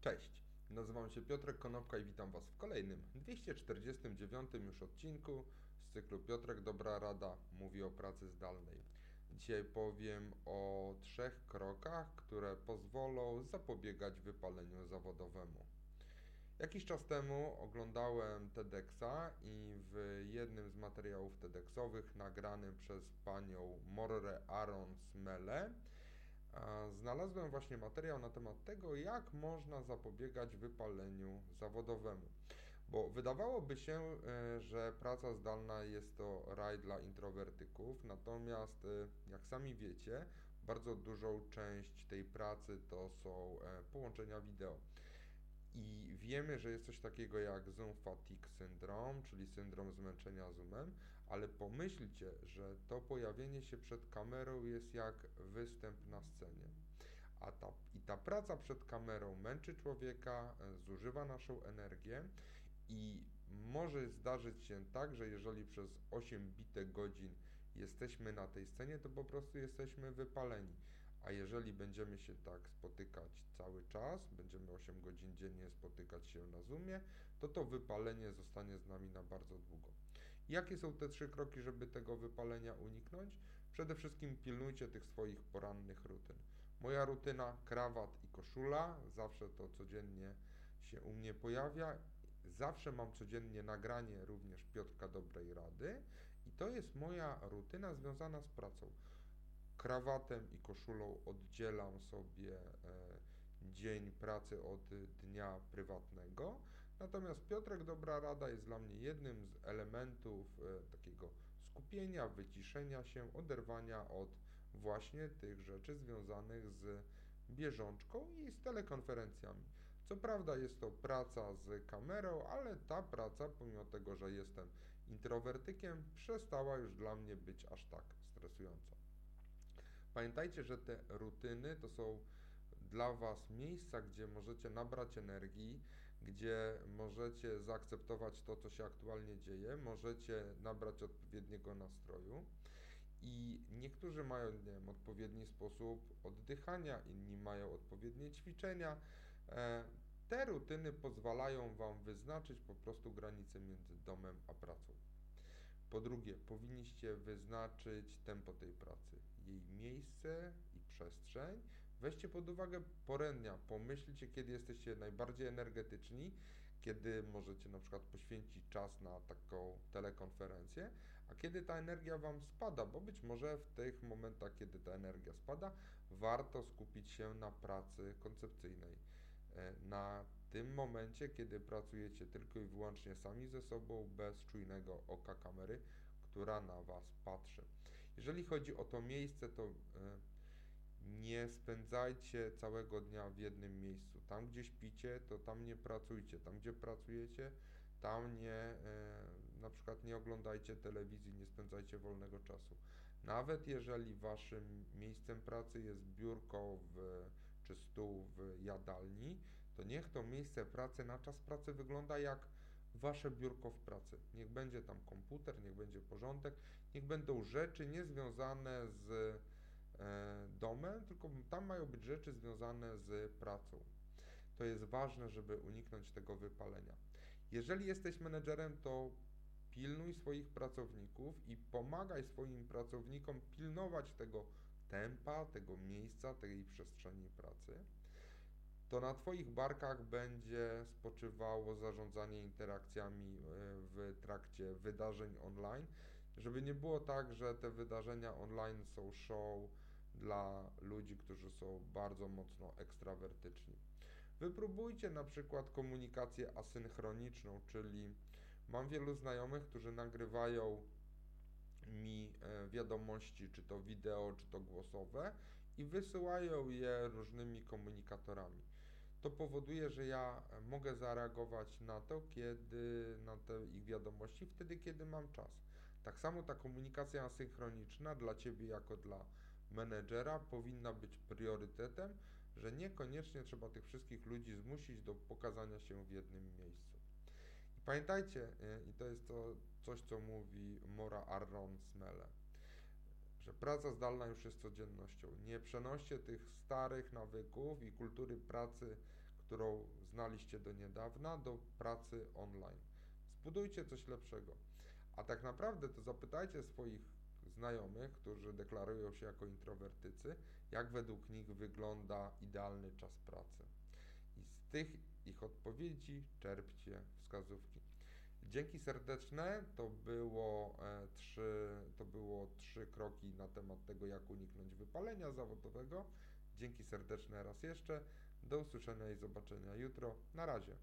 Cześć, nazywam się Piotrek Konopka i witam Was w kolejnym 249 już odcinku z cyklu Piotrek Dobra Rada mówi o pracy zdalnej. Dzisiaj powiem o trzech krokach, które pozwolą zapobiegać wypaleniu zawodowemu. Jakiś czas temu oglądałem TEDxa i w jednym z materiałów TEDxowych nagranym przez panią Morre Aron Smele znalazłem właśnie materiał na temat tego, jak można zapobiegać wypaleniu zawodowemu. Bo wydawałoby się, e, że praca zdalna jest to raj dla introwertyków, natomiast e, jak sami wiecie, bardzo dużą część tej pracy to są e, połączenia wideo. I wiemy, że jest coś takiego jak Zoom Fatigue Syndrome, czyli syndrom zmęczenia Zoomem, ale pomyślcie, że to pojawienie się przed kamerą jest jak występ na scenie. A ta, I ta praca przed kamerą męczy człowieka, e, zużywa naszą energię i może zdarzyć się tak, że jeżeli przez 8 bitek godzin jesteśmy na tej scenie, to po prostu jesteśmy wypaleni. A jeżeli będziemy się tak spotykać cały czas, będziemy 8 godzin dziennie spotykać się na Zoomie, to to wypalenie zostanie z nami na bardzo długo. Jakie są te trzy kroki, żeby tego wypalenia uniknąć? Przede wszystkim pilnujcie tych swoich porannych rutyn. Moja rutyna krawat i koszula, zawsze to codziennie się u mnie pojawia. Zawsze mam codziennie nagranie również Piotrka Dobrej Rady i to jest moja rutyna związana z pracą krawatem i koszulą oddzielam sobie e, dzień pracy od dnia prywatnego. Natomiast Piotrek Dobra Rada jest dla mnie jednym z elementów e, takiego skupienia, wyciszenia się, oderwania od właśnie tych rzeczy związanych z bieżączką i z telekonferencjami. Co prawda jest to praca z kamerą, ale ta praca, pomimo tego, że jestem introwertykiem, przestała już dla mnie być aż tak stresująca. Pamiętajcie, że te rutyny to są dla Was miejsca, gdzie możecie nabrać energii, gdzie możecie zaakceptować to, co się aktualnie dzieje, możecie nabrać odpowiedniego nastroju. I niektórzy mają nie wiem, odpowiedni sposób oddychania, inni mają odpowiednie ćwiczenia. E, te rutyny pozwalają Wam wyznaczyć po prostu granice między domem a pracą. Po drugie, powinniście wyznaczyć tempo tej pracy, jej miejsce i przestrzeń. Weźcie pod uwagę porę dnia, pomyślcie, kiedy jesteście najbardziej energetyczni, kiedy możecie na przykład poświęcić czas na taką telekonferencję, a kiedy ta energia Wam spada, bo być może w tych momentach, kiedy ta energia spada, warto skupić się na pracy koncepcyjnej, e, na tym momencie, kiedy pracujecie tylko i wyłącznie sami ze sobą, bez czujnego oka kamery, która na Was patrzy. Jeżeli chodzi o to miejsce, to e, nie spędzajcie całego dnia w jednym miejscu. Tam, gdzie śpicie, to tam nie pracujcie. Tam, gdzie pracujecie, tam nie, e, na przykład nie oglądajcie telewizji, nie spędzajcie wolnego czasu. Nawet jeżeli waszym miejscem pracy jest biurko w, czy stół w jadalni, to niech to miejsce pracy na czas pracy wygląda jak wasze biurko w pracy. Niech będzie tam komputer, niech będzie porządek, niech będą rzeczy niezwiązane z e, domem, tylko tam mają być rzeczy związane z pracą. To jest ważne, żeby uniknąć tego wypalenia. Jeżeli jesteś menedżerem, to pilnuj swoich pracowników i pomagaj swoim pracownikom pilnować tego tempa, tego miejsca, tej przestrzeni pracy to na Twoich barkach będzie spoczywało zarządzanie interakcjami e, w trakcie wydarzeń online, żeby nie było tak, że te wydarzenia online są show dla ludzi, którzy są bardzo mocno ekstrawertyczni. Wypróbujcie na przykład komunikację asynchroniczną, czyli mam wielu znajomych, którzy nagrywają mi e, wiadomości, czy to wideo, czy to głosowe i wysyłają je różnymi komunikatorami. To powoduje, że ja mogę zareagować na to, kiedy na te ich wiadomości, wtedy, kiedy mam czas. Tak samo ta komunikacja asynchroniczna dla Ciebie jako dla menedżera powinna być priorytetem, że niekoniecznie trzeba tych wszystkich ludzi zmusić do pokazania się w jednym miejscu. I pamiętajcie, y, i to jest to coś, co mówi Mora Arron Smele, że praca zdalna już jest codziennością. Nie przenoście tych starych nawyków i kultury pracy, którą znaliście do niedawna, do pracy online. Zbudujcie coś lepszego. A tak naprawdę to zapytajcie swoich znajomych, którzy deklarują się jako introwertycy, jak według nich wygląda idealny czas pracy. I z tych ich odpowiedzi czerpcie wskazówki. Dzięki serdeczne to było, e, trzy, to było trzy kroki na temat tego, jak uniknąć wypalenia zawodowego. Dzięki serdeczne raz jeszcze. Do usłyszenia i zobaczenia jutro. Na razie.